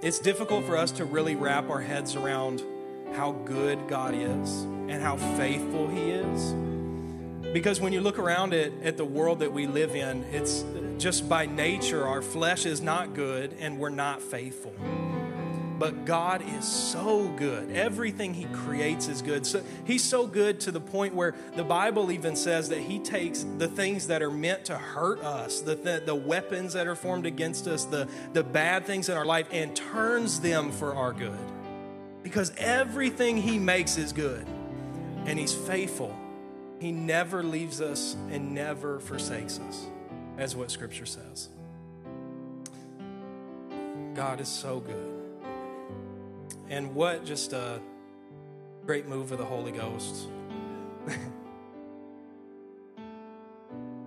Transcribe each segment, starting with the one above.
it's difficult for us to really wrap our heads around how good God is and how faithful He is. Because when you look around it at the world that we live in, it's just by nature, our flesh is not good and we're not faithful. But God is so good. Everything He creates is good. So He's so good to the point where the Bible even says that He takes the things that are meant to hurt us, the, the, the weapons that are formed against us, the, the bad things in our life, and turns them for our good. Because everything He makes is good. And He's faithful. He never leaves us and never forsakes us, as what Scripture says. God is so good. And what just a great move of the Holy Ghost.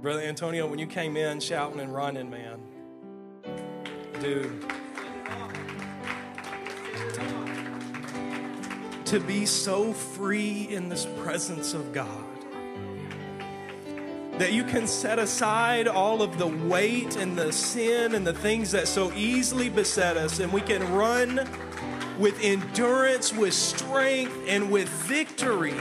Brother Antonio, when you came in shouting and running, man, dude. To be so free in this presence of God that you can set aside all of the weight and the sin and the things that so easily beset us, and we can run with endurance, with strength, and with victory.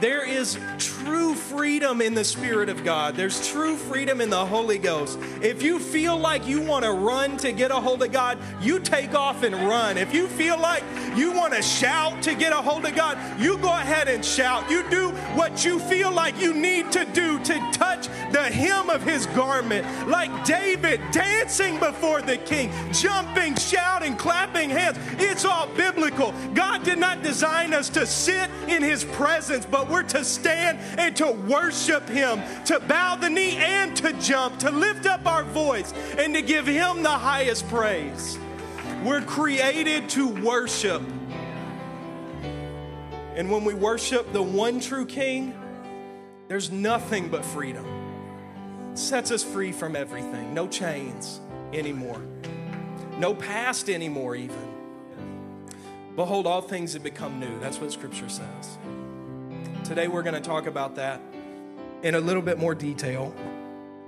There is true freedom in the Spirit of God. There's true freedom in the Holy Ghost. If you feel like you want to run to get a hold of God, you take off and run. If you feel like you want to shout to get a hold of God, you go ahead and shout. You do what you feel like you need to do to touch the hem of his garment, like David dancing before the king, jumping, shouting, clapping hands. It's all biblical. God did not design us to sit in his presence, but we're to stand and to worship him, to bow the knee and to jump, to lift up our voice and to give him the highest praise. We're created to worship. And when we worship the one true King, there's nothing but freedom. Sets us free from everything. No chains anymore. No past anymore, even. Behold, all things have become new. That's what Scripture says. Today we're going to talk about that in a little bit more detail.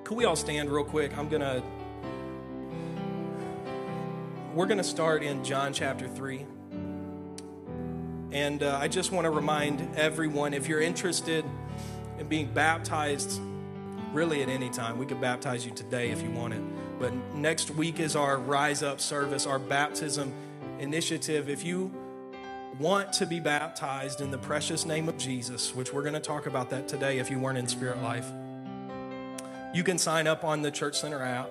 Could we all stand real quick? I'm going to. We're going to start in John chapter 3. And uh, I just want to remind everyone if you're interested in being baptized, really at any time, we could baptize you today if you want it. But next week is our Rise Up service, our baptism initiative. If you want to be baptized in the precious name of Jesus, which we're going to talk about that today if you weren't in Spirit Life, you can sign up on the Church Center app,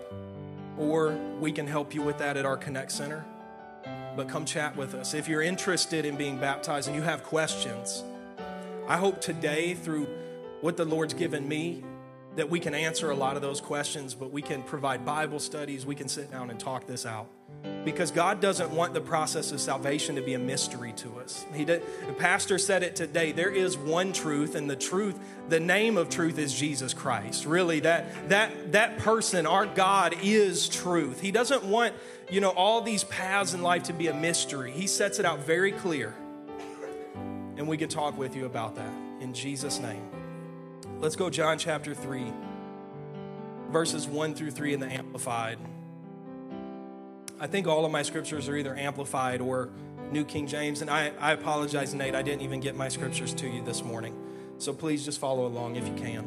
or we can help you with that at our Connect Center but come chat with us. If you're interested in being baptized and you have questions, I hope today, through what the Lord's given me, that we can answer a lot of those questions, but we can provide Bible studies, we can sit down and talk this out. Because God doesn't want the process of salvation to be a mystery to us. He did, the pastor said it today. There is one truth, and the truth, the name of truth is Jesus Christ. Really, that that that person, our God, is truth. He doesn't want you know, all these paths in life to be a mystery. He sets it out very clear. And we can talk with you about that in Jesus' name. Let's go, John chapter 3, verses 1 through 3 in the Amplified. I think all of my scriptures are either Amplified or New King James. And I, I apologize, Nate, I didn't even get my scriptures to you this morning. So please just follow along if you can.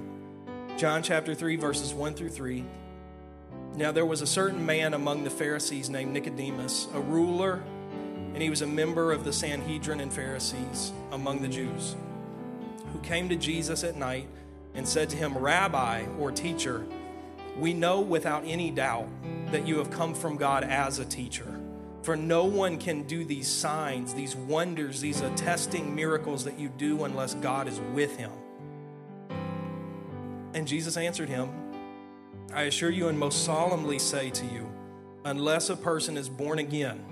John chapter 3, verses 1 through 3. Now, there was a certain man among the Pharisees named Nicodemus, a ruler, and he was a member of the Sanhedrin and Pharisees among the Jews, who came to Jesus at night and said to him, Rabbi or teacher, we know without any doubt that you have come from God as a teacher. For no one can do these signs, these wonders, these attesting miracles that you do unless God is with him. And Jesus answered him, I assure you and most solemnly say to you, unless a person is born again,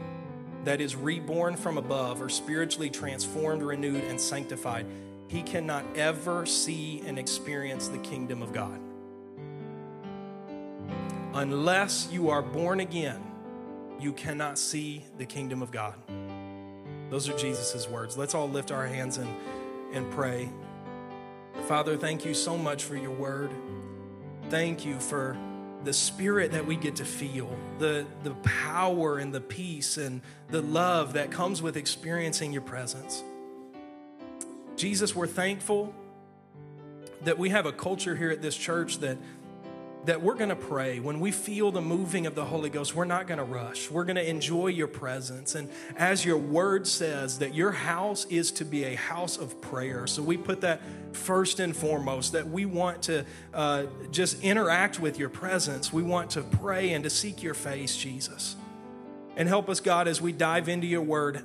that is reborn from above or spiritually transformed, renewed, and sanctified, he cannot ever see and experience the kingdom of God. Unless you are born again, you cannot see the kingdom of God. Those are Jesus' words. Let's all lift our hands and, and pray. Father, thank you so much for your word thank you for the spirit that we get to feel, the, the power and the peace and the love that comes with experiencing your presence. Jesus, we're thankful that we have a culture here at this church that that we're going to pray when we feel the moving of the Holy Ghost. We're not going to rush. We're going to enjoy your presence. And as your word says, that your house is to be a house of prayer. So we put that first and foremost, that we want to uh, just interact with your presence. We want to pray and to seek your face, Jesus. And help us, God, as we dive into your word.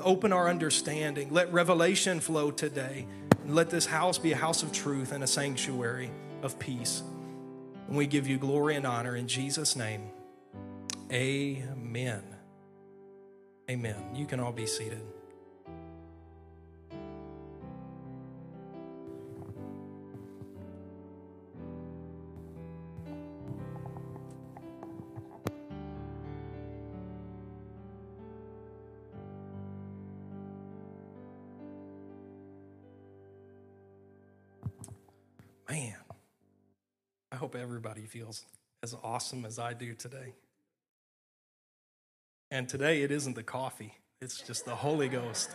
Open our understanding. Let revelation flow today. Let this house be a house of truth and a sanctuary of peace. And we give you glory and honor in Jesus' name. Amen. Amen. You can all be seated. Hope everybody feels as awesome as I do today. And today it isn't the coffee, it's just the Holy Ghost.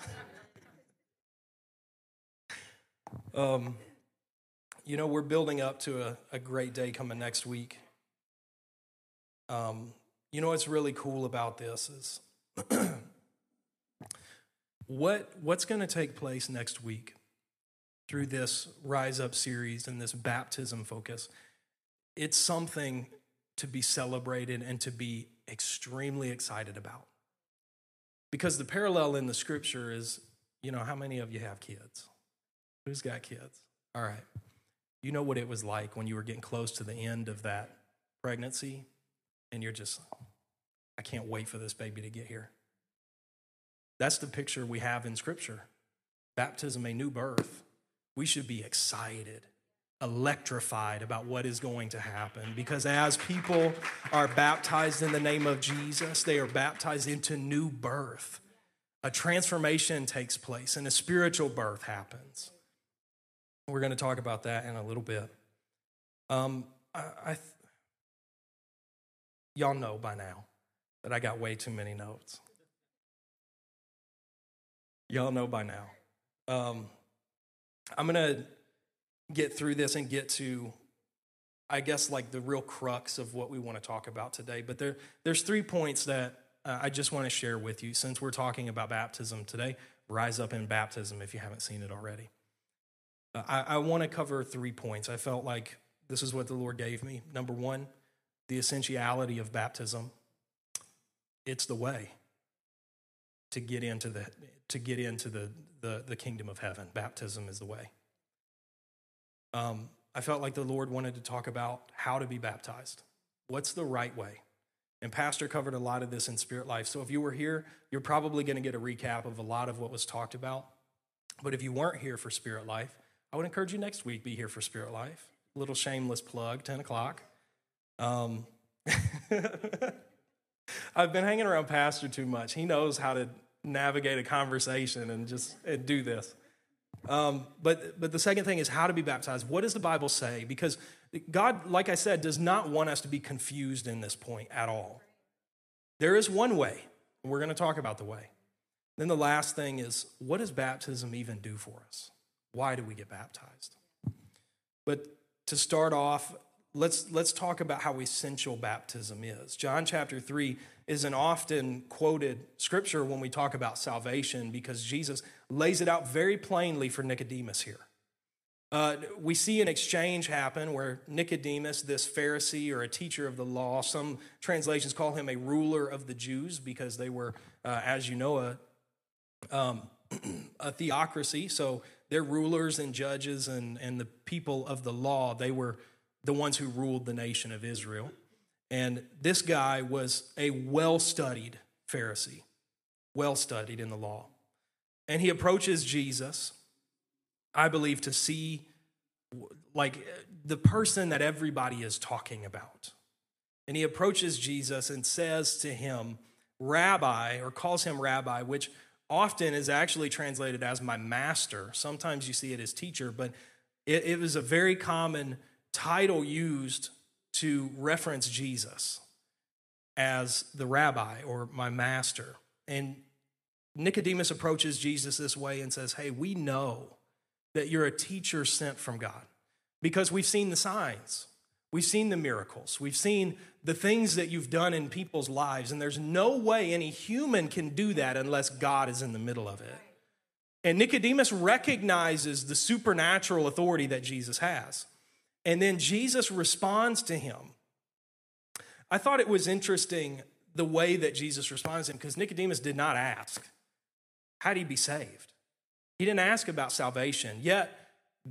um, you know, we're building up to a, a great day coming next week. Um, you know what's really cool about this is what what's going to take place next week through this Rise Up series and this baptism focus it's something to be celebrated and to be extremely excited about. Because the parallel in the scripture is, you know, how many of you have kids? Who's got kids? All right. You know what it was like when you were getting close to the end of that pregnancy and you're just, I can't wait for this baby to get here. That's the picture we have in scripture. Baptism, a new birth. We should be excited electrified about what is going to happen because as people are baptized in the name of Jesus, they are baptized into new birth. A transformation takes place and a spiritual birth happens. We're going to talk about that in a little bit. Um, I, I y'all know by now that I got way too many notes. Y'all know by now. Um, I'm going to get through this and get to I guess like the real crux of what we want to talk about today. But there, there's three points that uh, I just want to share with you since we're talking about baptism today. Rise up in baptism if you haven't seen it already. Uh, I, I want to cover three points. I felt like this is what the Lord gave me. Number one, the essentiality of baptism. It's the way to get into the to get into the, the, the kingdom of heaven. Baptism is the way um, I felt like the Lord wanted to talk about how to be baptized. What's the right way? And Pastor covered a lot of this in Spirit Life. So if you were here, you're probably going to get a recap of a lot of what was talked about. But if you weren't here for Spirit Life, I would encourage you next week be here for Spirit Life. Little shameless plug, 10 o'clock. Um, I've been hanging around Pastor too much. He knows how to navigate a conversation and just and do this. Um, but, but the second thing is how to be baptized. What does the Bible say? Because God, like I said, does not want us to be confused in this point at all. There is one way, and we're going to talk about the way. Then the last thing is what does baptism even do for us? Why do we get baptized? But to start off, let's, let's talk about how essential baptism is. John chapter 3 is an often quoted scripture when we talk about salvation because Jesus lays it out very plainly for Nicodemus here. Uh, we see an exchange happen where Nicodemus, this Pharisee or a teacher of the law, some translations call him a ruler of the Jews because they were, uh, as you know, a, um, a theocracy. So they're rulers and judges and, and the people of the law. They were the ones who ruled the nation of Israel. And this guy was a well studied Pharisee, well studied in the law. And he approaches Jesus, I believe, to see like the person that everybody is talking about. And he approaches Jesus and says to him, Rabbi, or calls him Rabbi, which often is actually translated as my master. Sometimes you see it as teacher, but it, it was a very common title used to reference Jesus as the rabbi or my master. And Nicodemus approaches Jesus this way and says, Hey, we know that you're a teacher sent from God because we've seen the signs, we've seen the miracles, we've seen the things that you've done in people's lives, and there's no way any human can do that unless God is in the middle of it. And Nicodemus recognizes the supernatural authority that Jesus has. And then Jesus responds to him. I thought it was interesting the way that Jesus responds to him because Nicodemus did not ask, How do he be saved? He didn't ask about salvation. Yet,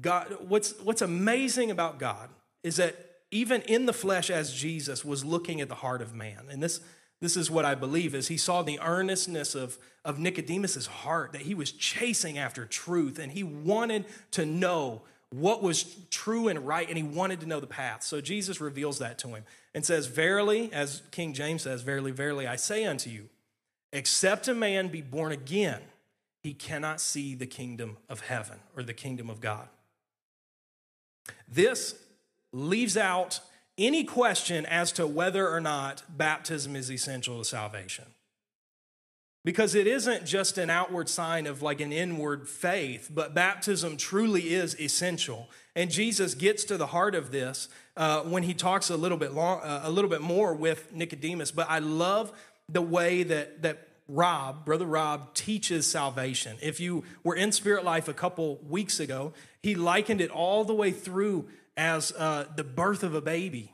God, what's, what's amazing about God is that even in the flesh, as Jesus was looking at the heart of man, and this, this is what I believe is he saw the earnestness of, of Nicodemus's heart, that he was chasing after truth and he wanted to know what was true and right, and he wanted to know the path. So Jesus reveals that to him and says, Verily, as King James says, Verily, verily, I say unto you, except a man be born again, he cannot see the kingdom of heaven or the kingdom of God. This leaves out any question as to whether or not baptism is essential to salvation. Because it isn't just an outward sign of like an inward faith, but baptism truly is essential. And Jesus gets to the heart of this uh, when he talks a little bit long, uh, a little bit more with Nicodemus. But I love the way that that Rob, brother Rob, teaches salvation. If you were in Spirit Life a couple weeks ago, he likened it all the way through as uh, the birth of a baby.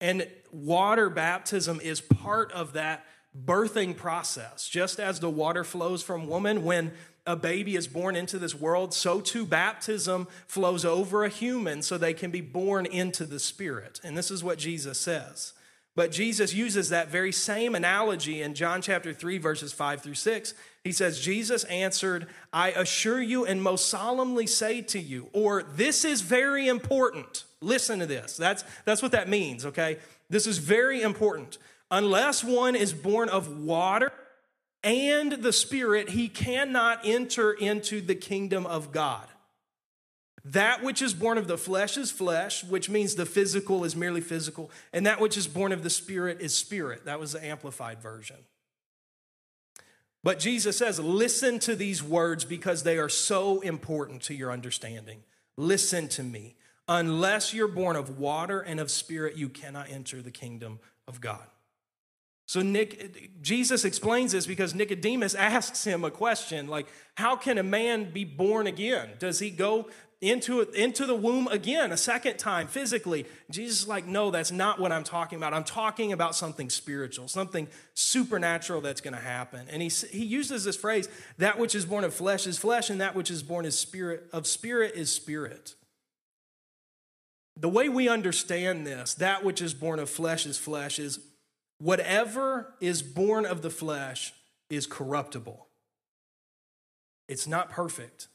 And water baptism is part of that birthing process. Just as the water flows from woman when a baby is born into this world, so too baptism flows over a human so they can be born into the Spirit. And this is what Jesus says. But Jesus uses that very same analogy in John chapter 3, verses 5 through 6. He says, Jesus answered, I assure you and most solemnly say to you, or this is very important. Listen to this. That's, that's what that means, okay? This is very important. Unless one is born of water and the Spirit, he cannot enter into the kingdom of God. That which is born of the flesh is flesh, which means the physical is merely physical, and that which is born of the spirit is spirit. That was the amplified version. But Jesus says, listen to these words because they are so important to your understanding. Listen to me. Unless you're born of water and of spirit, you cannot enter the kingdom of God. So Nick, Jesus explains this because Nicodemus asks him a question like, how can a man be born again? Does he go into, into the womb again a second time physically. Jesus is like, no, that's not what I'm talking about. I'm talking about something spiritual, something supernatural that's going to happen. And he, he uses this phrase, that which is born of flesh is flesh, and that which is born is spirit, of spirit is spirit. The way we understand this, that which is born of flesh is flesh, is whatever is born of the flesh is corruptible. It's not perfect.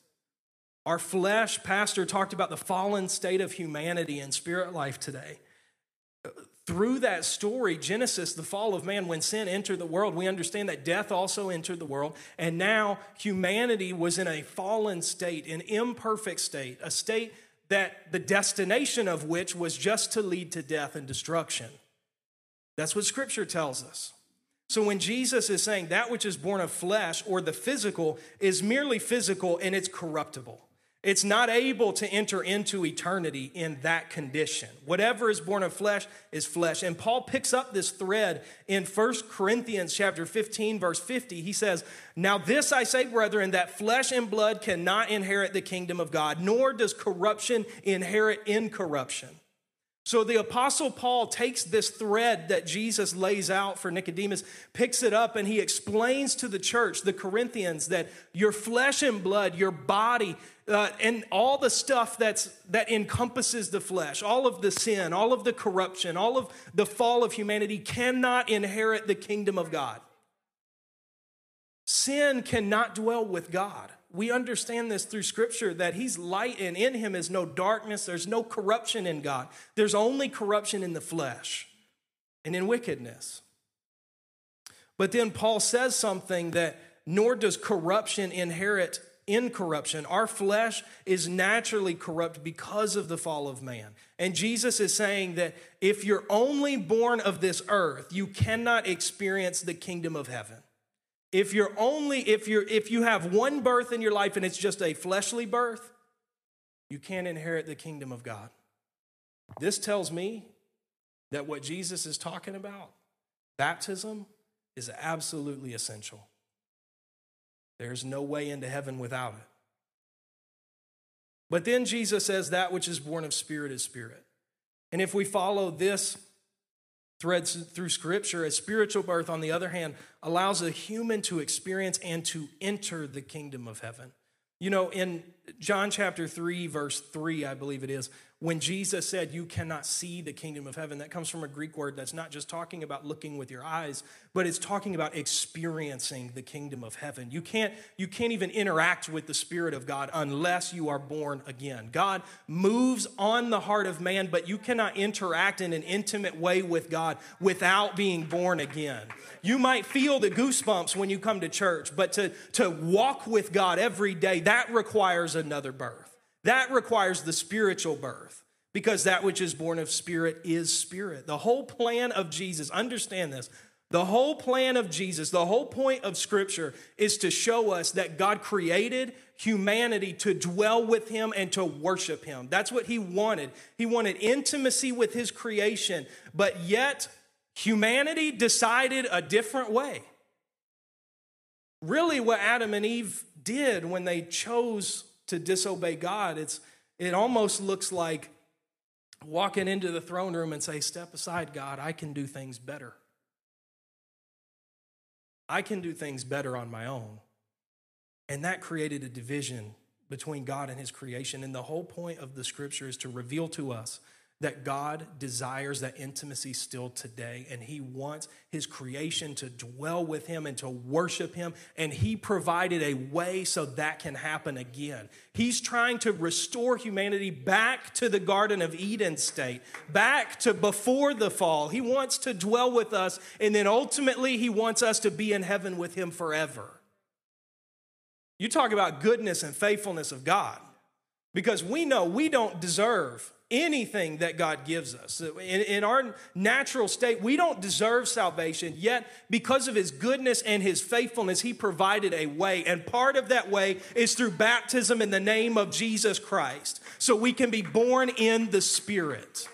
Our flesh, Pastor talked about the fallen state of humanity and spirit life today. Through that story, Genesis, the fall of man, when sin entered the world, we understand that death also entered the world. And now humanity was in a fallen state, an imperfect state, a state that the destination of which was just to lead to death and destruction. That's what scripture tells us. So when Jesus is saying that which is born of flesh or the physical is merely physical and it's corruptible. It's not able to enter into eternity in that condition. Whatever is born of flesh is flesh. And Paul picks up this thread in 1 Corinthians chapter 15 verse 50. He says, "Now this I say, brethren, that flesh and blood cannot inherit the kingdom of God, nor does corruption inherit incorruption." So the apostle Paul takes this thread that Jesus lays out for Nicodemus, picks it up and he explains to the church, the Corinthians, that your flesh and blood, your body, uh, and all the stuff that's that encompasses the flesh, all of the sin, all of the corruption, all of the fall of humanity cannot inherit the kingdom of God. Sin cannot dwell with God we understand this through scripture that he's light and in him is no darkness. There's no corruption in God. There's only corruption in the flesh and in wickedness. But then Paul says something that nor does corruption inherit incorruption. Our flesh is naturally corrupt because of the fall of man. And Jesus is saying that if you're only born of this earth, you cannot experience the kingdom of heaven. If you're only if you're if you have one birth in your life and it's just a fleshly birth, you can't inherit the kingdom of God. This tells me that what Jesus is talking about, baptism, is absolutely essential. There's no way into heaven without it. But then Jesus says that which is born of spirit is spirit. And if we follow this thread through scripture, a spiritual birth, on the other hand, allows a human to experience and to enter the kingdom of heaven. You know, in John chapter 3, verse 3, I believe it is, when Jesus said, You cannot see the kingdom of heaven, that comes from a Greek word that's not just talking about looking with your eyes, but it's talking about experiencing the kingdom of heaven. You can't, you can't even interact with the Spirit of God unless you are born again. God moves on the heart of man, but you cannot interact in an intimate way with God without being born again. You might feel the goosebumps when you come to church, but to, to walk with God every day, that requires another birth. That requires the spiritual birth because that which is born of spirit is spirit. The whole plan of Jesus, understand this. The whole plan of Jesus, the whole point of Scripture is to show us that God created humanity to dwell with Him and to worship Him. That's what He wanted. He wanted intimacy with His creation, but yet humanity decided a different way. Really, what Adam and Eve did when they chose to disobey God. It's, it almost looks like walking into the throne room and say, Step aside, God, I can do things better. I can do things better on my own. And that created a division between God and his creation. And the whole point of the scripture is to reveal to us that God desires that intimacy still today, and He wants His creation to dwell with Him and to worship Him, and He provided a way so that can happen again. He's trying to restore humanity back to the Garden of Eden state, back to before the fall. He wants to dwell with us, and then ultimately, He wants us to be in heaven with Him forever. You talk about goodness and faithfulness of God, because we know we don't deserve anything that God gives us. In, in, our natural state, we don't deserve salvation, yet, because of His goodness and His faithfulness, He provided a way. And part of that way is through baptism in the name of Jesus Christ, so we can be born in the Spirit.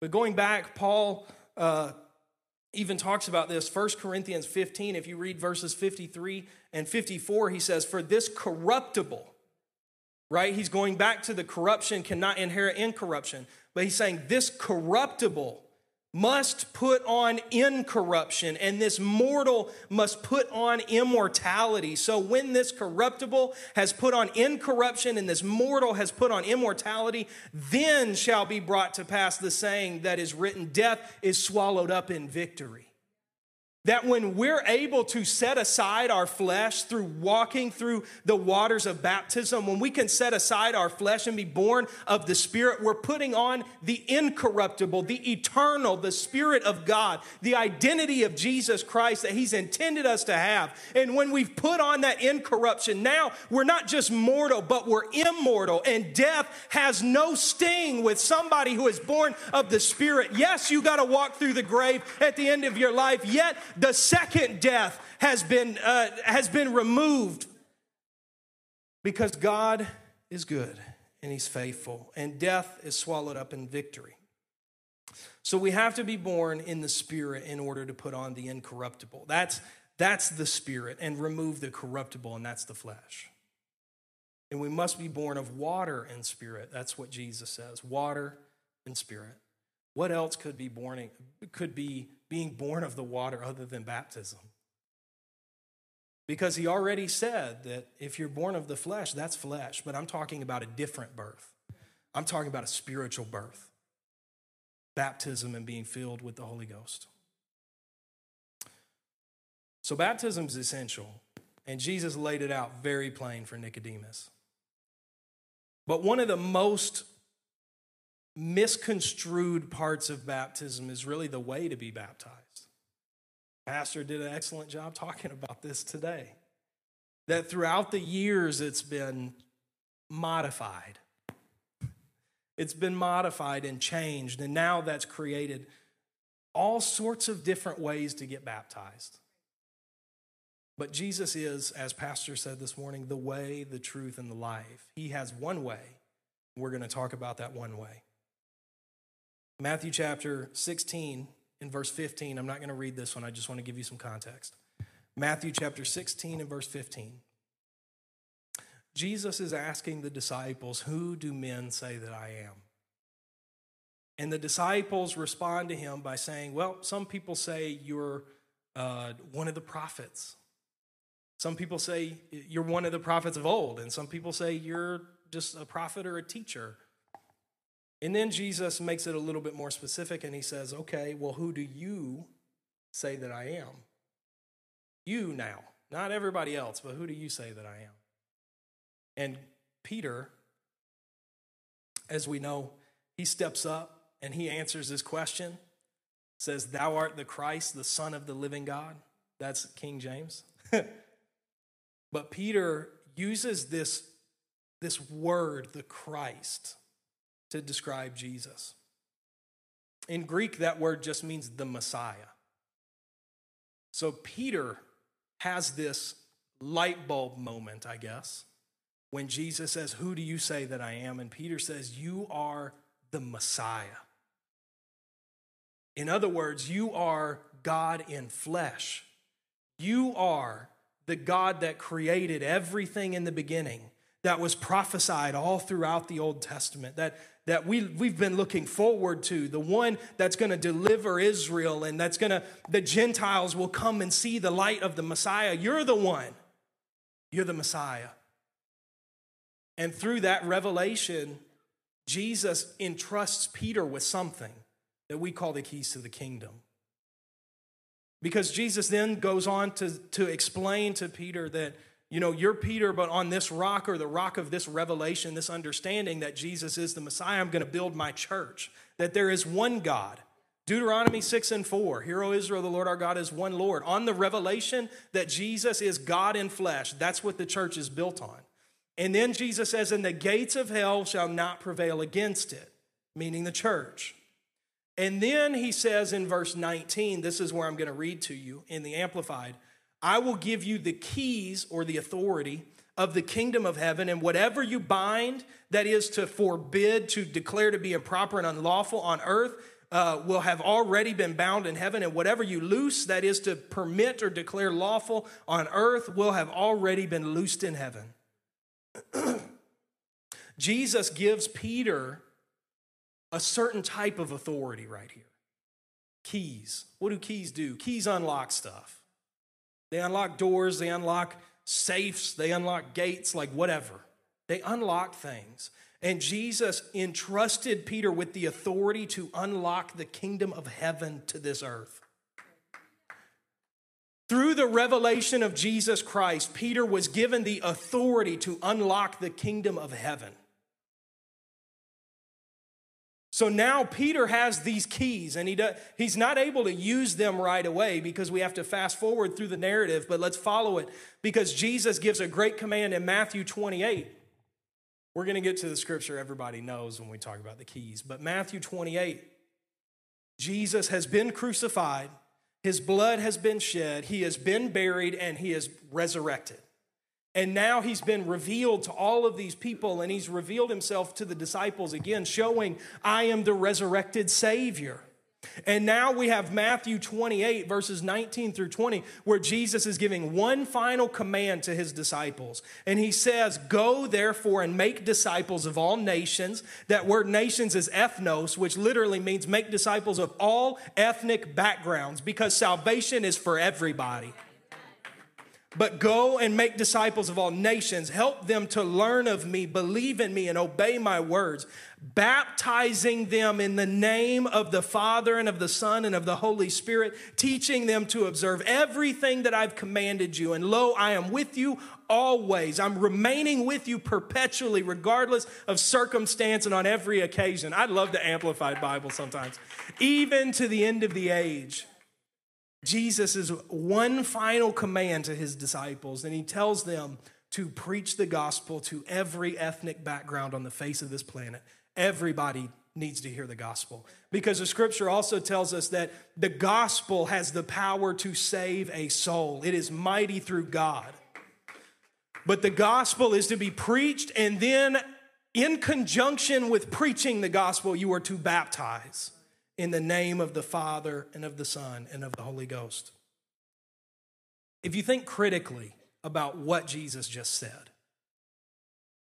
But going back, Paul uh, even talks about this. 1 Corinthians 15, if you read verses 53 and 54, he says, For this corruptible, right? He's going back to the corruption cannot inherit incorruption. But he's saying this corruptible must put on incorruption, and this mortal must put on immortality. So, when this corruptible has put on incorruption and this mortal has put on immortality, then shall be brought to pass the saying that is written Death is swallowed up in victory. That when we're able to set aside our flesh through walking through the waters of baptism, when we can set aside our flesh and be born of the Spirit, we're putting on the incorruptible, the eternal, the Spirit of God, the identity of Jesus Christ that He's intended us to have. And when we've put on that incorruption, now we're not just mortal, but we're immortal. And death has no sting with somebody who is born of the Spirit. Yes, you got to walk through the grave at the end of your life, yet the second death has been, uh, has been removed because God is good and he's faithful, and death is swallowed up in victory. So we have to be born in the spirit in order to put on the incorruptible. That's, that's the spirit, and remove the corruptible, and that's the flesh. And we must be born of water and spirit. That's what Jesus says water and spirit. What else could be born, could be being born of the water other than baptism. Because he already said that if you're born of the flesh, that's flesh, but I'm talking about a different birth. I'm talking about a spiritual birth baptism and being filled with the Holy Ghost. So, baptism is essential, and Jesus laid it out very plain for Nicodemus. But one of the most misconstrued parts of baptism is really the way to be baptized. Pastor did an excellent job talking about this today. that throughout the years it's been modified. It's been modified and changed, and now that's created all sorts of different ways to get baptized. But Jesus is, as Pastor said this morning, the way, the truth, and the life. He has one way. We're going to talk about that one way. Matthew chapter 16, in verse 15. I'm not going to read this one, I just want to give you some context. Matthew chapter 16 and verse 15. Jesus is asking the disciples, Who do men say that I am? And the disciples respond to him by saying, Well, some people say you're uh, one of the prophets. Some people say you're one of the prophets of old, and some people say you're just a prophet or a teacher. And then Jesus makes it a little bit more specific and he says, Okay, well, who do you say that I am? You now, not everybody else, but who do you say that I am? And Peter, as we know, he steps up and he answers this question says, Thou art the Christ, the Son of the living God. That's King James. but Peter uses this, this word, the Christ, to describe Jesus. In Greek, that word just means the Messiah. So Peter has this light bulb moment, I guess, when Jesus says, Who do you say that I am? And Peter says, You are the Messiah. In other words, you are God in flesh. You are the God that created everything in the beginning, that was prophesied all throughout the Old Testament, that, that we, we've been looking forward to, the one that's going to deliver Israel and that's going to, the Gentiles will come and see the light of the Messiah. You're the one. You're the Messiah. And through that revelation, Jesus entrusts Peter with something that we call the keys to the kingdom. Because Jesus then goes on to, to explain to Peter that, you know, you're Peter, but on this rock or the rock of this revelation, this understanding that Jesus is the Messiah, I'm going to build my church, that there is one God. Deuteronomy 6 and 4, Hear, O Israel, the Lord our God is one Lord. On the revelation that Jesus is God in flesh, that's what the church is built on. And then Jesus says, And the gates of hell shall not prevail against it, meaning the church. And then he says in verse 19, this is where I'm going to read to you in the Amplified I will give you the keys or the authority of the kingdom of heaven, and whatever you bind, that is to forbid, to declare to be improper and unlawful on earth, uh, will have already been bound in heaven, and whatever you loose, that is to permit or declare lawful on earth, will have already been loosed in heaven. Jesus gives Peter a certain type of authority right here. Keys. What do keys do? Keys unlock stuff. They unlock doors, they unlock safes, they unlock gates, like whatever. They unlock things. And Jesus entrusted Peter with the authority to unlock the kingdom of heaven to this earth. Through the revelation of Jesus Christ, Peter was given the authority to unlock the kingdom of heaven. So now Peter has these keys and he does, he's not able to use them right away because we have to fast forward through the narrative, but let's follow it because Jesus gives a great command in Matthew 28. We're going to get to the scripture everybody knows when we talk about the keys, but Matthew 28, Jesus has been crucified, his blood has been shed, he has been buried, and he is resurrected. And now he's been revealed to all of these people, and he's revealed himself to the disciples again, showing, I am the resurrected Savior. And now we have Matthew 28, verses 19 through 20, where Jesus is giving one final command to his disciples. And he says, Go therefore and make disciples of all nations. That word nations is ethnos, which literally means make disciples of all ethnic backgrounds, because salvation is for everybody. But go and make disciples of all nations. Help them to learn of me, believe in me, and obey my words, baptizing them in the name of the Father and of the Son and of the Holy Spirit, teaching them to observe everything that I've commanded you. And lo, I am with you always. I'm remaining with you perpetually, regardless of circumstance and on every occasion. I love the Amplified Bible sometimes, even to the end of the age. Jesus is one final command to his disciples, and he tells them to preach the gospel to every ethnic background on the face of this planet. Everybody needs to hear the gospel because the scripture also tells us that the gospel has the power to save a soul, it is mighty through God. But the gospel is to be preached, and then in conjunction with preaching the gospel, you are to baptize in the name of the Father and of the Son and of the Holy Ghost. If you think critically about what Jesus just said,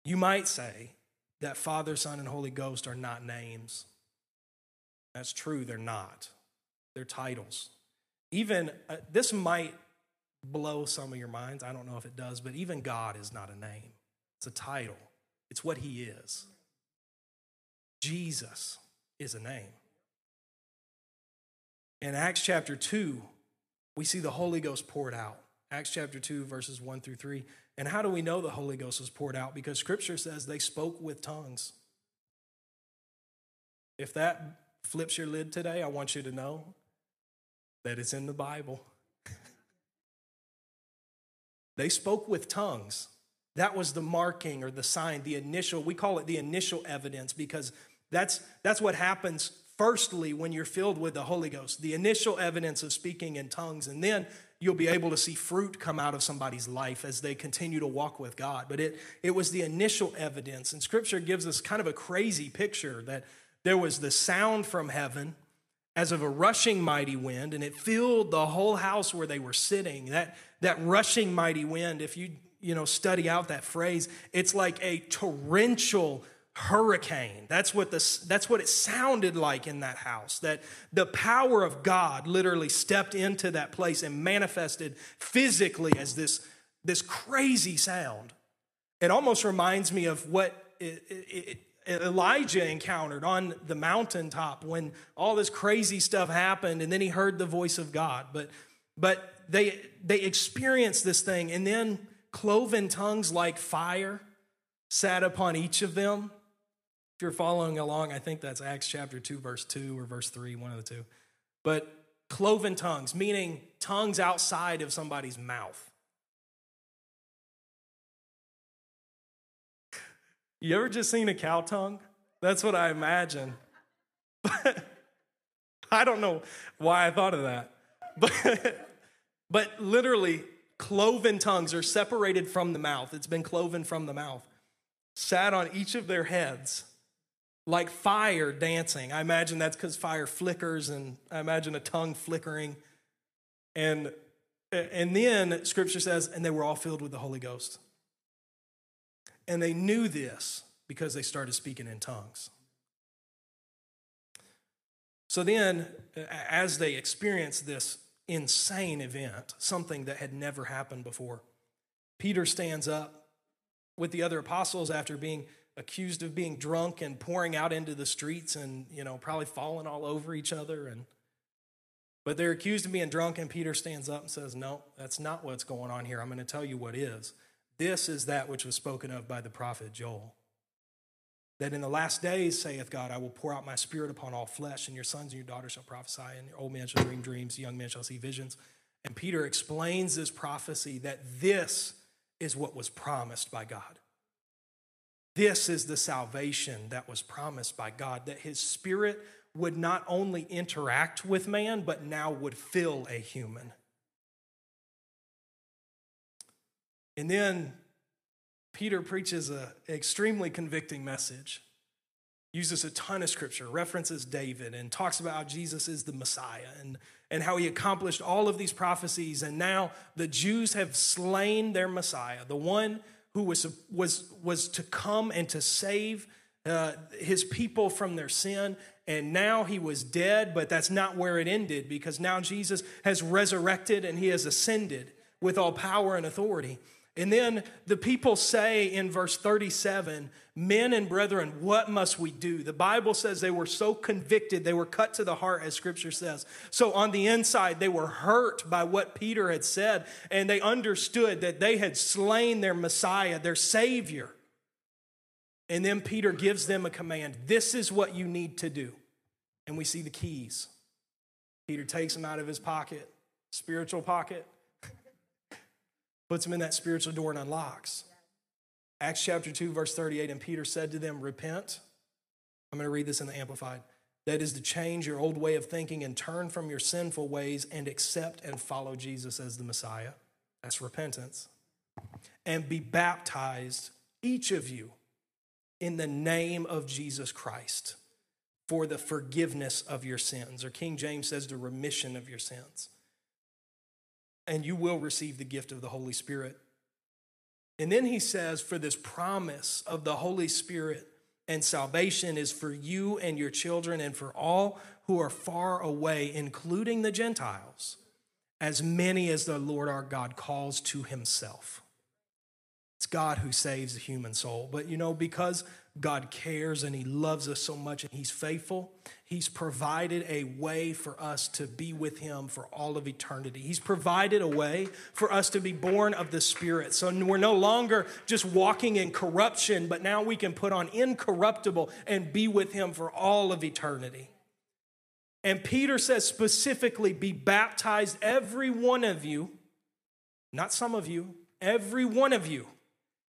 you might say that Father, Son, and Holy Ghost are not names. That's true, they're not. They're titles. Even uh, this might blow some of your minds. I don't know if it does, but even God is not a name, it's a title, it's what He is. Jesus is a name. In Acts chapter 2, we see the Holy Ghost poured out. Acts chapter 2, verses 1 through 3. And how do we know the Holy Ghost was poured out? Because scripture says they spoke with tongues. If that flips your lid today, I want you to know that it's in the Bible. they spoke with tongues. That was the marking or the sign, the initial, we call it the initial evidence because that's, that's what happens firstly when you're filled with the Holy Ghost, the initial evidence of speaking in tongues, and then you'll be able to see fruit come out of somebody's life as they continue to walk with God. But it, it was the initial evidence, and Scripture gives us kind of a crazy picture that there was the sound from heaven as of a rushing mighty wind, and it filled the whole house where they were sitting. That, that rushing mighty wind, if you you know study out that phrase, it's like a torrential hurricane. That's what, this, that's what it sounded like in that house. That the power of God literally stepped into that place and manifested physically as this, this crazy sound. It almost reminds me of what it, it, it, Elijah encountered on the mountaintop when all this crazy stuff happened and then he heard the voice of God. But, but they, they experienced this thing and then cloven tongues like fire sat upon each of them if you're following along, I think that's Acts chapter 2, verse 2 or verse 3, one of the two. But cloven tongues, meaning tongues outside of somebody's mouth. You ever just seen a cow tongue? That's what I imagine. But I don't know why I thought of that. But, but literally, cloven tongues are separated from the mouth. It's been cloven from the mouth, sat on each of their heads like fire dancing. I imagine that's because fire flickers, and I imagine a tongue flickering. And, and then scripture says, and they were all filled with the Holy Ghost. And they knew this because they started speaking in tongues. So then, as they experienced this insane event, something that had never happened before, Peter stands up with the other apostles after being accused of being drunk and pouring out into the streets and, you know, probably falling all over each other. And, but they're accused of being drunk, and Peter stands up and says, No, that's not what's going on here. I'm going to tell you what is. This is that which was spoken of by the prophet Joel. That in the last days, saith God, I will pour out my spirit upon all flesh, and your sons and your daughters shall prophesy, and your old men shall dream dreams, young men shall see visions. And Peter explains this prophecy that this is what was promised by God. This is the salvation that was promised by God, that his spirit would not only interact with man, but now would fill a human. And then Peter preaches an extremely convicting message, uses a ton of scripture, references David, and talks about how Jesus is the Messiah and, and how he accomplished all of these prophecies. And now the Jews have slain their Messiah, the one who was, was, was to come and to save uh, his people from their sin. And now he was dead, but that's not where it ended because now Jesus has resurrected and he has ascended with all power and authority. And then the people say in verse 37 Men and brethren, what must we do? The Bible says they were so convicted, they were cut to the heart, as scripture says. So on the inside, they were hurt by what Peter had said, and they understood that they had slain their Messiah, their Savior. And then Peter gives them a command this is what you need to do. And we see the keys. Peter takes them out of his pocket, spiritual pocket, puts them in that spiritual door and unlocks. Acts chapter 2, verse 38, and Peter said to them, Repent. I'm going to read this in the Amplified. That is to change your old way of thinking and turn from your sinful ways and accept and follow Jesus as the Messiah. That's repentance. And be baptized, each of you, in the name of Jesus Christ for the forgiveness of your sins. Or King James says, the remission of your sins. And you will receive the gift of the Holy Spirit. And then he says, for this promise of the Holy Spirit and salvation is for you and your children and for all who are far away, including the Gentiles, as many as the Lord our God calls to himself. It's God who saves the human soul. But you know, because God cares and He loves us so much and He's faithful. He's provided a way for us to be with Him for all of eternity. He's provided a way for us to be born of the Spirit. So we're no longer just walking in corruption, but now we can put on incorruptible and be with Him for all of eternity. And Peter says specifically, be baptized, every one of you, not some of you, every one of you,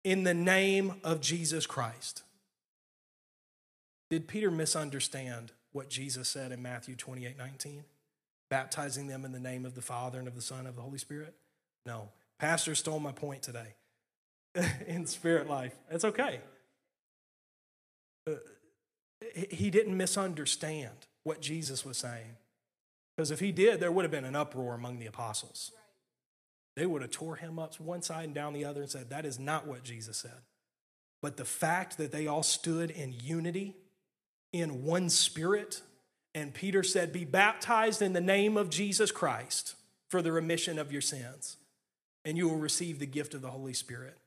in the name of Jesus Christ. Did Peter misunderstand what Jesus said in Matthew 28 19? Baptizing them in the name of the Father and of the Son and of the Holy Spirit? No. Pastor stole my point today in spirit life. It's okay. Uh, he didn't misunderstand what Jesus was saying. Because if he did, there would have been an uproar among the apostles. They would have tore him up one side and down the other and said, That is not what Jesus said. But the fact that they all stood in unity in one spirit. And Peter said, Be baptized in the name of Jesus Christ for the remission of your sins, and you will receive the gift of the Holy Spirit.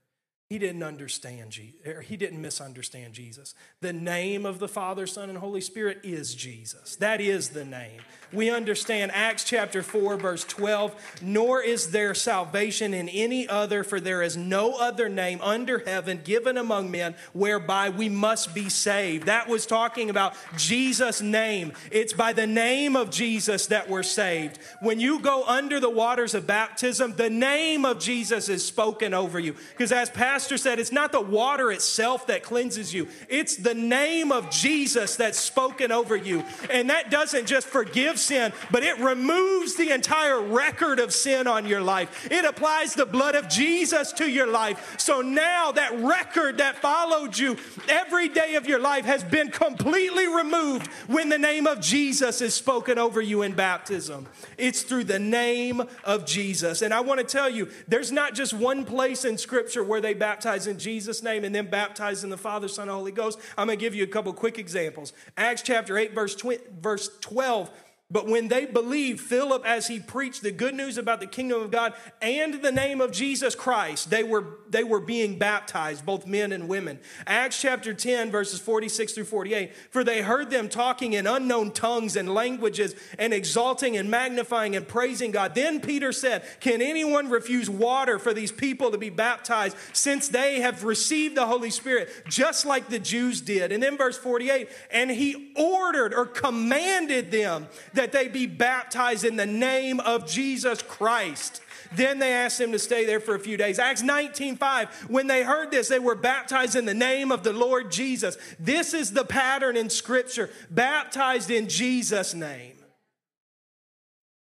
He didn't understand, Jesus, er, he didn't misunderstand Jesus. The name of the Father, Son, and Holy Spirit is Jesus. That is the name. We understand Acts chapter 4, verse 12, nor is there salvation in any other, for there is no other name under heaven given among men whereby we must be saved. That was talking about Jesus' name. It's by the name of Jesus that we're saved. When you go under the waters of baptism, the name of Jesus is spoken over you. Because as Pastor pastor said, it's not the water itself that cleanses you, it's the name of Jesus that's spoken over you. And that doesn't just forgive sin, but it removes the entire record of sin on your life. It applies the blood of Jesus to your life. So now that record that followed you every day of your life has been completely removed when the name of Jesus is spoken over you in baptism. It's through the name of Jesus. And I want to tell you, there's not just one place in Scripture where they baptize in Jesus' name and then baptize in the Father, Son, and Holy Ghost. I'm going to give you a couple quick examples. Acts chapter 8, verse, verse, 12 but when they believed Philip as he preached the good news about the kingdom of God and the name of Jesus Christ, they were, they were being baptized, both men and women. Acts chapter 10, verses 46 through 48. For they heard them talking in unknown tongues and languages and exalting and magnifying and praising God. Then Peter said, Can anyone refuse water for these people to be baptized since they have received the Holy Spirit, just like the Jews did? And then verse 48, and he ordered or commanded them that they be baptized in the name of Jesus Christ. Then they asked him to stay there for a few days. Acts 19 5, when they heard this, they were baptized in the name of the Lord Jesus. This is the pattern in Scripture baptized in Jesus' name.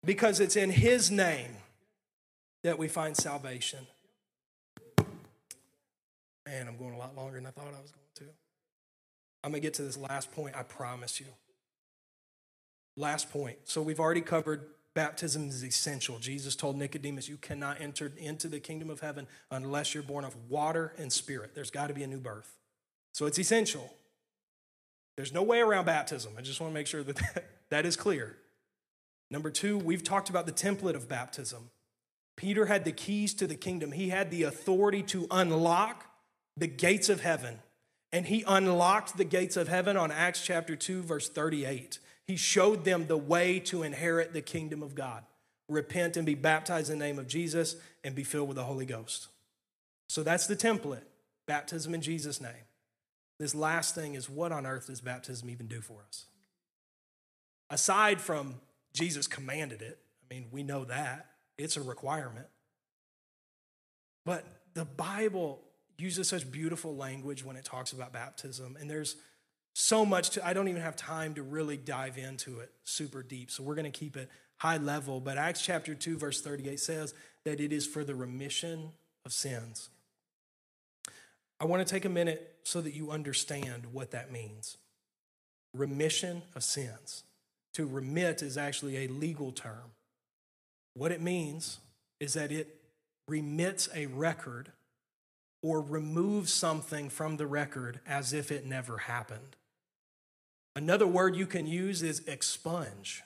Because it's in His name that we find salvation. Man, I'm going a lot longer than I thought I was going to. I'm going to get to this last point, I promise you. Last point. So we've already covered baptism is essential. Jesus told Nicodemus, You cannot enter into the kingdom of heaven unless you're born of water and spirit. There's got to be a new birth. So it's essential. There's no way around baptism. I just want to make sure that that is clear. Number two, we've talked about the template of baptism. Peter had the keys to the kingdom, he had the authority to unlock the gates of heaven. And he unlocked the gates of heaven on Acts chapter 2, verse 38. He showed them the way to inherit the kingdom of God. Repent and be baptized in the name of Jesus and be filled with the Holy Ghost. So that's the template baptism in Jesus' name. This last thing is what on earth does baptism even do for us? Aside from Jesus commanded it, I mean, we know that. it's a requirement. But the Bible uses such beautiful language when it talks about baptism, and there's so much to, I don't even have time to really dive into it super deep. So we're going to keep it high level. But Acts chapter 2, verse 38 says that it is for the remission of sins. I want to take a minute so that you understand what that means. Remission of sins. To remit is actually a legal term. What it means is that it remits a record or removes something from the record as if it never happened. Another word you can use is expunge,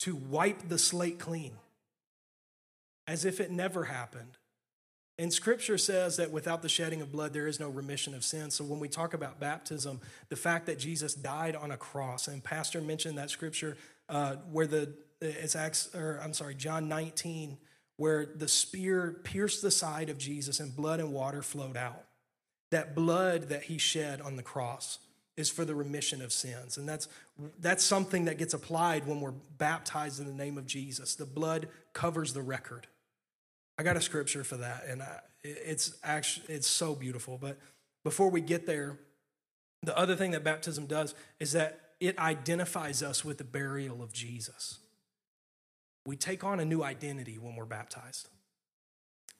to wipe the slate clean, as if it never happened. And scripture says that without the shedding of blood, there is no remission of sin. So when we talk about baptism, the fact that Jesus died on a cross, and Pastor mentioned that scripture uh, where the, it's Acts, or I'm sorry, John 19, where the spear pierced the side of Jesus and blood and water flowed out. That blood that he shed on the cross is for the remission of sins. And that's, that's something that gets applied when we're baptized in the name of Jesus. The blood covers the record. I got a scripture for that, and I, it's actually it's so beautiful. But before we get there, the other thing that baptism does is that it identifies us with the burial of Jesus. We take on a new identity when we're baptized.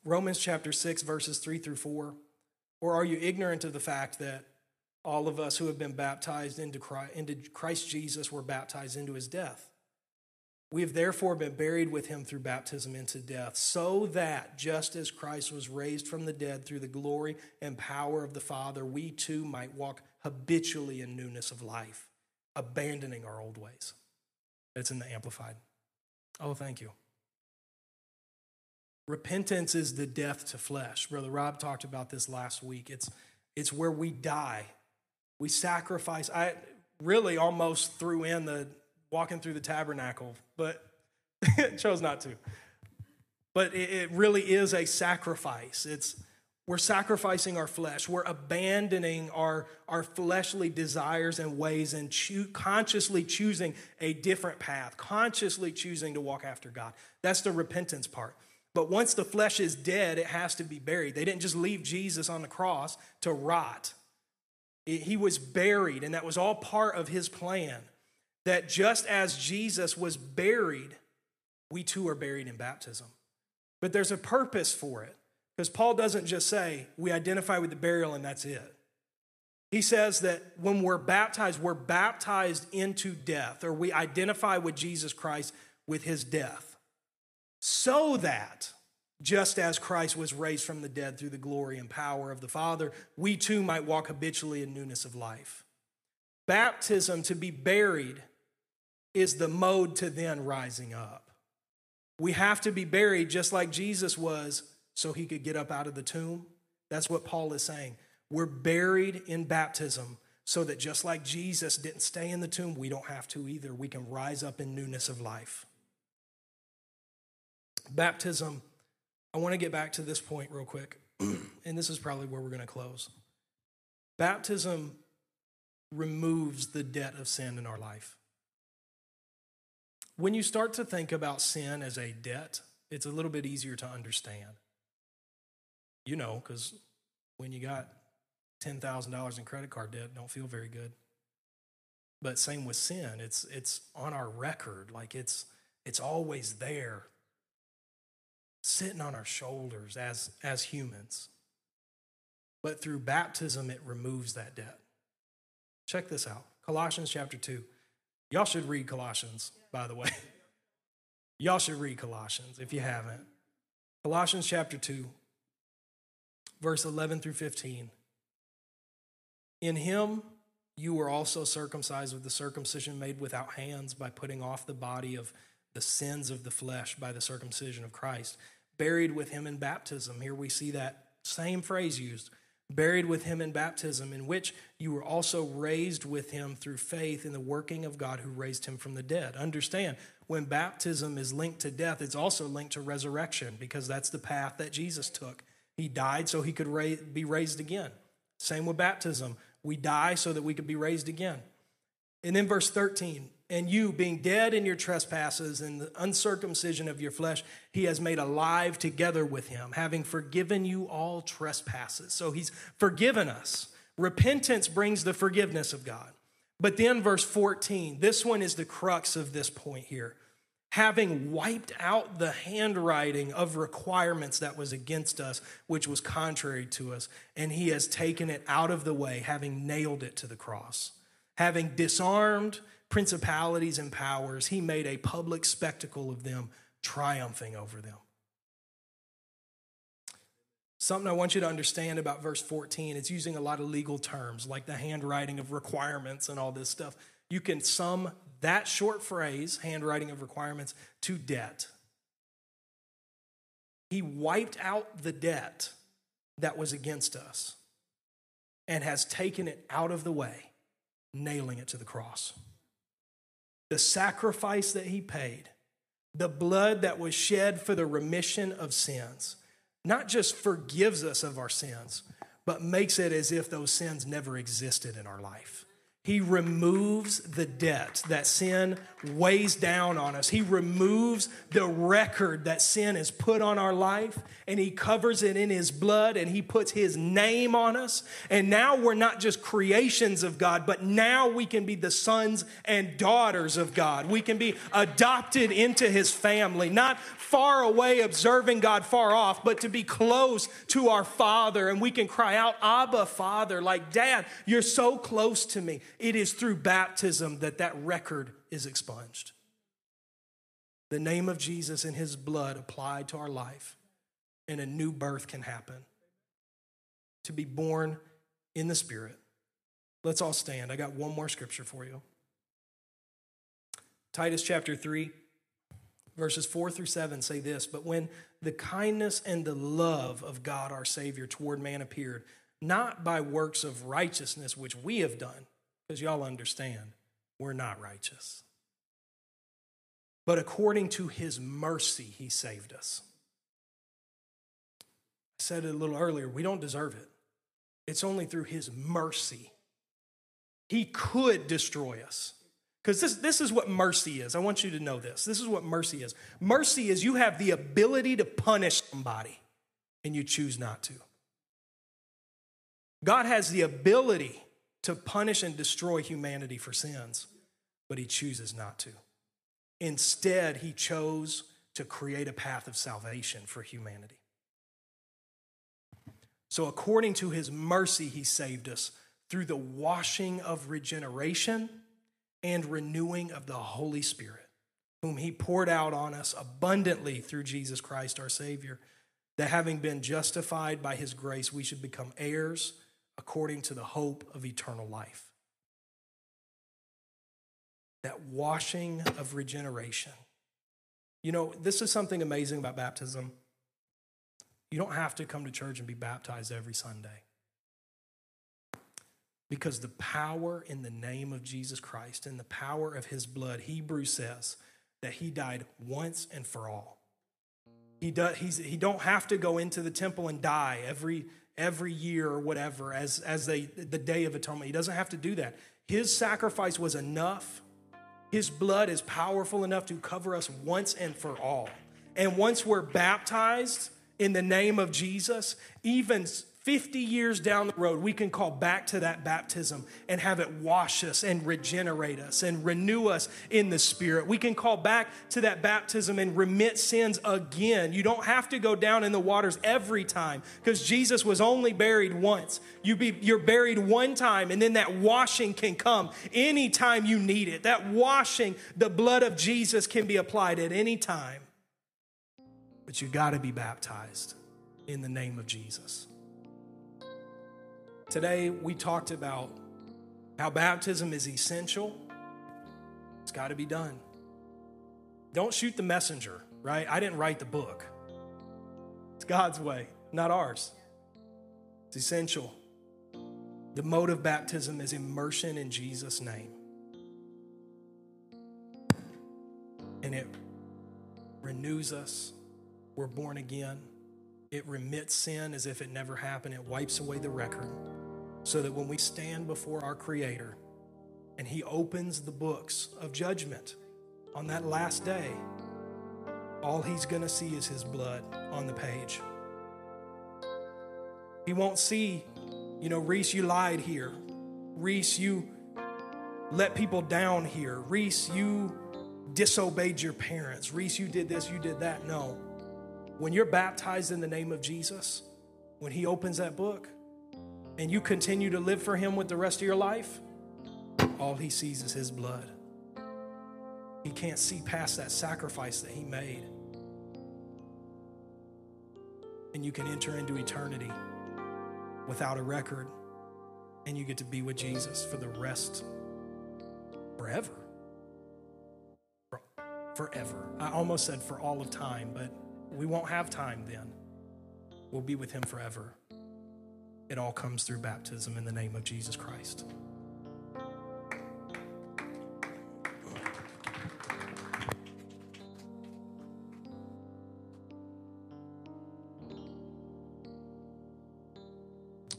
Romans chapter 6, verses 3 through 4. Or are you ignorant of the fact that all of us who have been baptized into Christ, Jesus were baptized into his death? We have therefore been buried with him through baptism into death, so that just as Christ was raised from the dead through the glory and power of the Father, we too might walk habitually in newness of life, abandoning our old ways. It's in the Amplified. Oh, thank you. Repentance is the death to flesh. Brother Rob talked about this last week. It's, it's where we die. We sacrifice. I really almost threw in the walking through the tabernacle, but chose not to. But it, it really is a sacrifice. It's we're sacrificing our flesh. We're abandoning our, our fleshly desires and ways and choo- consciously choosing a different path, consciously choosing to walk after God. That's the repentance part. But once the flesh is dead, it has to be buried. They didn't just leave Jesus on the cross to rot, he was buried, and that was all part of his plan that just as Jesus was buried, we too are buried in baptism. But there's a purpose for it because Paul doesn't just say we identify with the burial and that's it. He says that when we're baptized, we're baptized into death, or we identify with Jesus Christ with his death, so that just as Christ was raised from the dead through the glory and power of the Father, we too might walk habitually in newness of life. Baptism, to be buried, is the mode to then rising up. We have to be buried just like Jesus was so he could get up out of the tomb. That's what Paul is saying. We're buried in baptism so that just like Jesus didn't stay in the tomb, we don't have to either. We can rise up in newness of life. Baptism, I want to get back to this point real quick, and this is probably where we're going to close. Baptism removes the debt of sin in our life. When you start to think about sin as a debt, it's a little bit easier to understand. You know, because when you got $10,000 in credit card debt, don't feel very good. But same with sin, it's, it's on our record, like it's, it's always there, sitting on our shoulders as, as humans. But through baptism, it removes that debt. Check this out Colossians chapter 2. Y'all should read Colossians, by the way. Y'all should read Colossians if you haven't. Colossians chapter 2, verse 11 through 15. In him you were also circumcised with the circumcision made without hands by putting off the body of the sins of the flesh by the circumcision of Christ, buried with him in baptism. Here we see that same phrase used buried with him in baptism, in which you were also raised with him through faith in the working of God who raised him from the dead. Understand, when baptism is linked to death, it's also linked to resurrection because that's the path that Jesus took. He died so he could be raised again. Same with baptism. We die so that we could be raised again. And then verse 13 and you being dead in your trespasses and the uncircumcision of your flesh, he has made alive together with him, having forgiven you all trespasses. So he's forgiven us. Repentance brings the forgiveness of God. But then, verse 14, this one is the crux of this point here. Having wiped out the handwriting of requirements that was against us, which was contrary to us, and he has taken it out of the way, having nailed it to the cross. Having disarmed principalities and powers, he made a public spectacle of them, triumphing over them. Something I want you to understand about verse 14, it's using a lot of legal terms like the handwriting of requirements and all this stuff. You can sum that short phrase, handwriting of requirements, to debt. He wiped out the debt that was against us and has taken it out of the way, nailing it to the cross. The sacrifice that he paid, the blood that was shed for the remission of sins not just forgives us of our sins, but makes it as if those sins never existed in our life. He removes the debt that sin weighs down on us. He removes the record that sin has put on our life and He covers it in His blood and He puts His name on us. And now we're not just creations of God, but now we can be the sons and daughters of God. We can be adopted into His family, not far away observing God far off, but to be close to our Father. And we can cry out, Abba, Father, like, Dad, you're so close to me. It is through baptism that that record is expunged. The name of Jesus and his blood applied to our life, and a new birth can happen. To be born in the Spirit. Let's all stand. I got one more scripture for you. Titus chapter 3, verses 4 through 7 say this But when the kindness and the love of God our Savior toward man appeared, not by works of righteousness which we have done, because y'all understand we're not righteous. But according to his mercy, he saved us. I said it a little earlier, we don't deserve it. It's only through his mercy. He could destroy us. Because this, this is what mercy is. I want you to know this. This is what mercy is. Mercy is you have the ability to punish somebody and you choose not to. God has the ability to punish and destroy humanity for sins, but he chooses not to. Instead, he chose to create a path of salvation for humanity. So, according to his mercy, he saved us through the washing of regeneration and renewing of the Holy Spirit, whom he poured out on us abundantly through Jesus Christ our Savior, that having been justified by his grace, we should become heirs according to the hope of eternal life. That washing of regeneration. You know, this is something amazing about baptism. You don't have to come to church and be baptized every Sunday. Because the power in the name of Jesus Christ and the power of his blood, Hebrews says that he died once and for all. He, does, he's, he don't have to go into the temple and die every every year or whatever as, as they, the Day of Atonement. He doesn't have to do that. His sacrifice was enough. His blood is powerful enough to cover us once and for all. And once we're baptized in the name of Jesus, even 50 years down the road, we can call back to that baptism and have it wash us and regenerate us and renew us in the Spirit. We can call back to that baptism and remit sins again. You don't have to go down in the waters every time because Jesus was only buried once. You be, you're buried one time, and then that washing can come anytime you need it. That washing, the blood of Jesus, can be applied at any time. But you got to be baptized in the name of Jesus. Today, we talked about how baptism is essential. It's got to be done. Don't shoot the messenger, right? I didn't write the book. It's God's way, not ours. It's essential. The mode of baptism is immersion in Jesus' name. And it renews us. We're born again. It remits sin as if it never happened. It wipes away the record so that when we stand before our Creator, and he opens the books of judgment on that last day, all he's going to see is his blood on the page. He won't see, you know, Reese, you lied here. Reese, you let people down here. Reese, you disobeyed your parents. Reese, you did this, you did that. No. When you're baptized in the name of Jesus, when he opens that book and you continue to live for him with the rest of your life, all he sees is his blood. He can't see past that sacrifice that he made. And you can enter into eternity without a record, and you get to be with Jesus for the rest forever. Forever. I almost said for all of time, but we won't have time then. We'll be with him forever. It all comes through baptism in the name of Jesus Christ.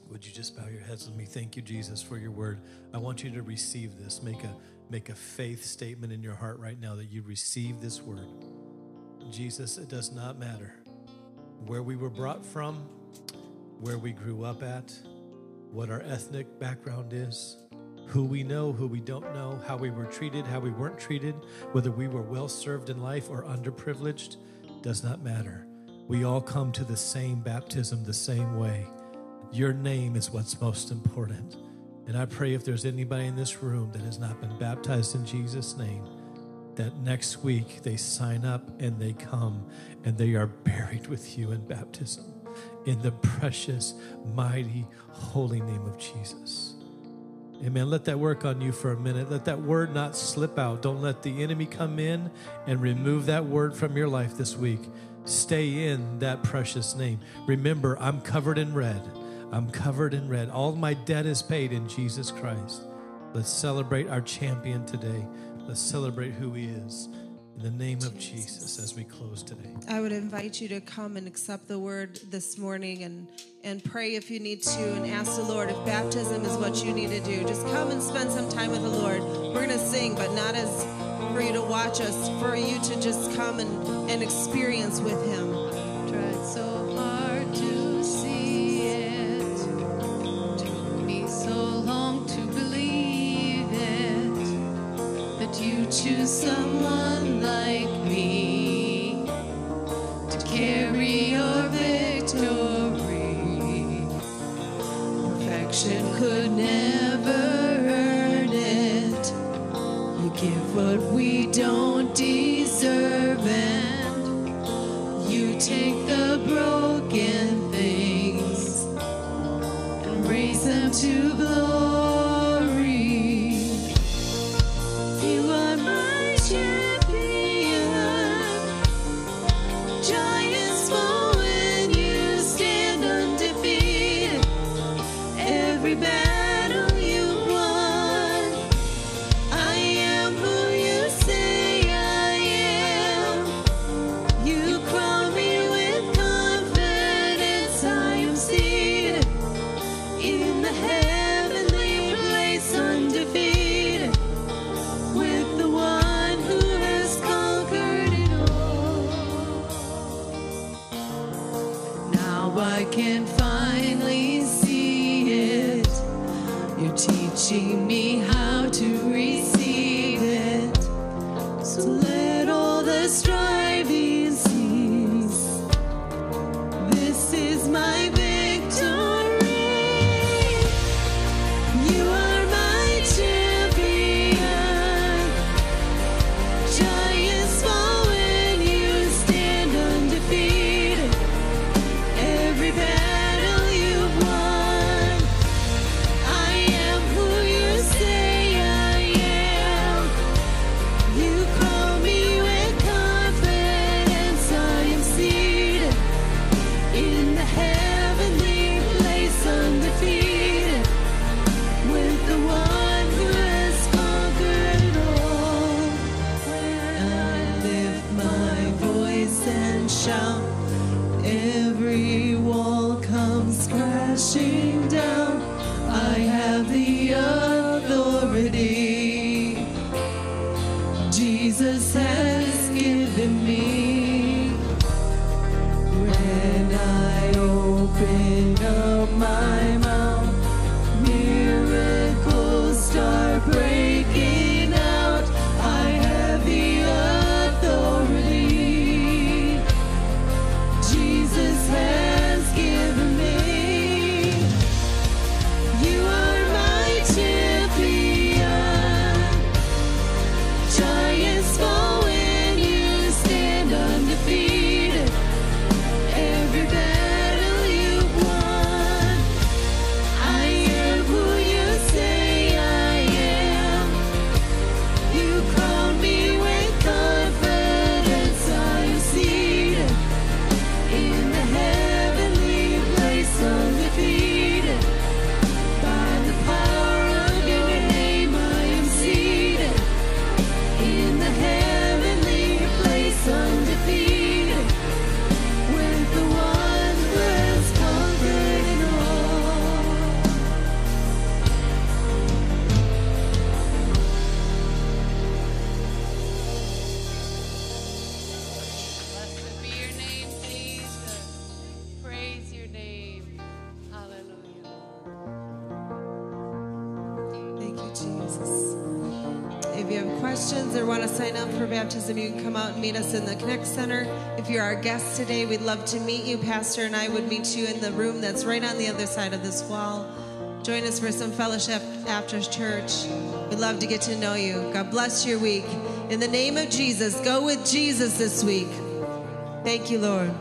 Would you just bow your heads with me? Thank you, Jesus, for your word. I want you to receive this. Make a make a faith statement in your heart right now that you receive this word. Jesus, it does not matter where we were brought from, where we grew up at, what our ethnic background is, who we know, who we don't know, how we were treated, how we weren't treated, whether we were well served in life or underprivileged, does not matter. We all come to the same baptism the same way. Your name is what's most important. And I pray if there's anybody in this room that has not been baptized in Jesus' name, that next week they sign up and they come and they are buried with you in baptism in the precious, mighty, holy name of Jesus. Amen. Let that work on you for a minute. Let that word not slip out. Don't let the enemy come in and remove that word from your life this week. Stay in that precious name. Remember, I'm covered in red. I'm covered in red. All my debt is paid in Jesus Christ. Let's celebrate our champion today. Let's celebrate who he is. In the name of Jesus as we close today. I would invite you to come and accept the word this morning and, and pray if you need to and ask the Lord if baptism is what you need to do. Just come and spend some time with the Lord. We're going to sing, but not as for you to watch us, for you to just come and, and experience with Him. You're teaching me how to receive it. So let all the striving Center. If you're our guest today, we'd love to meet you. Pastor and I would meet you in the room that's right on the other side of this wall. Join us for some fellowship after church. We'd love to get to know you. God bless your week. In the name of Jesus, go with Jesus this week. Thank you, Lord.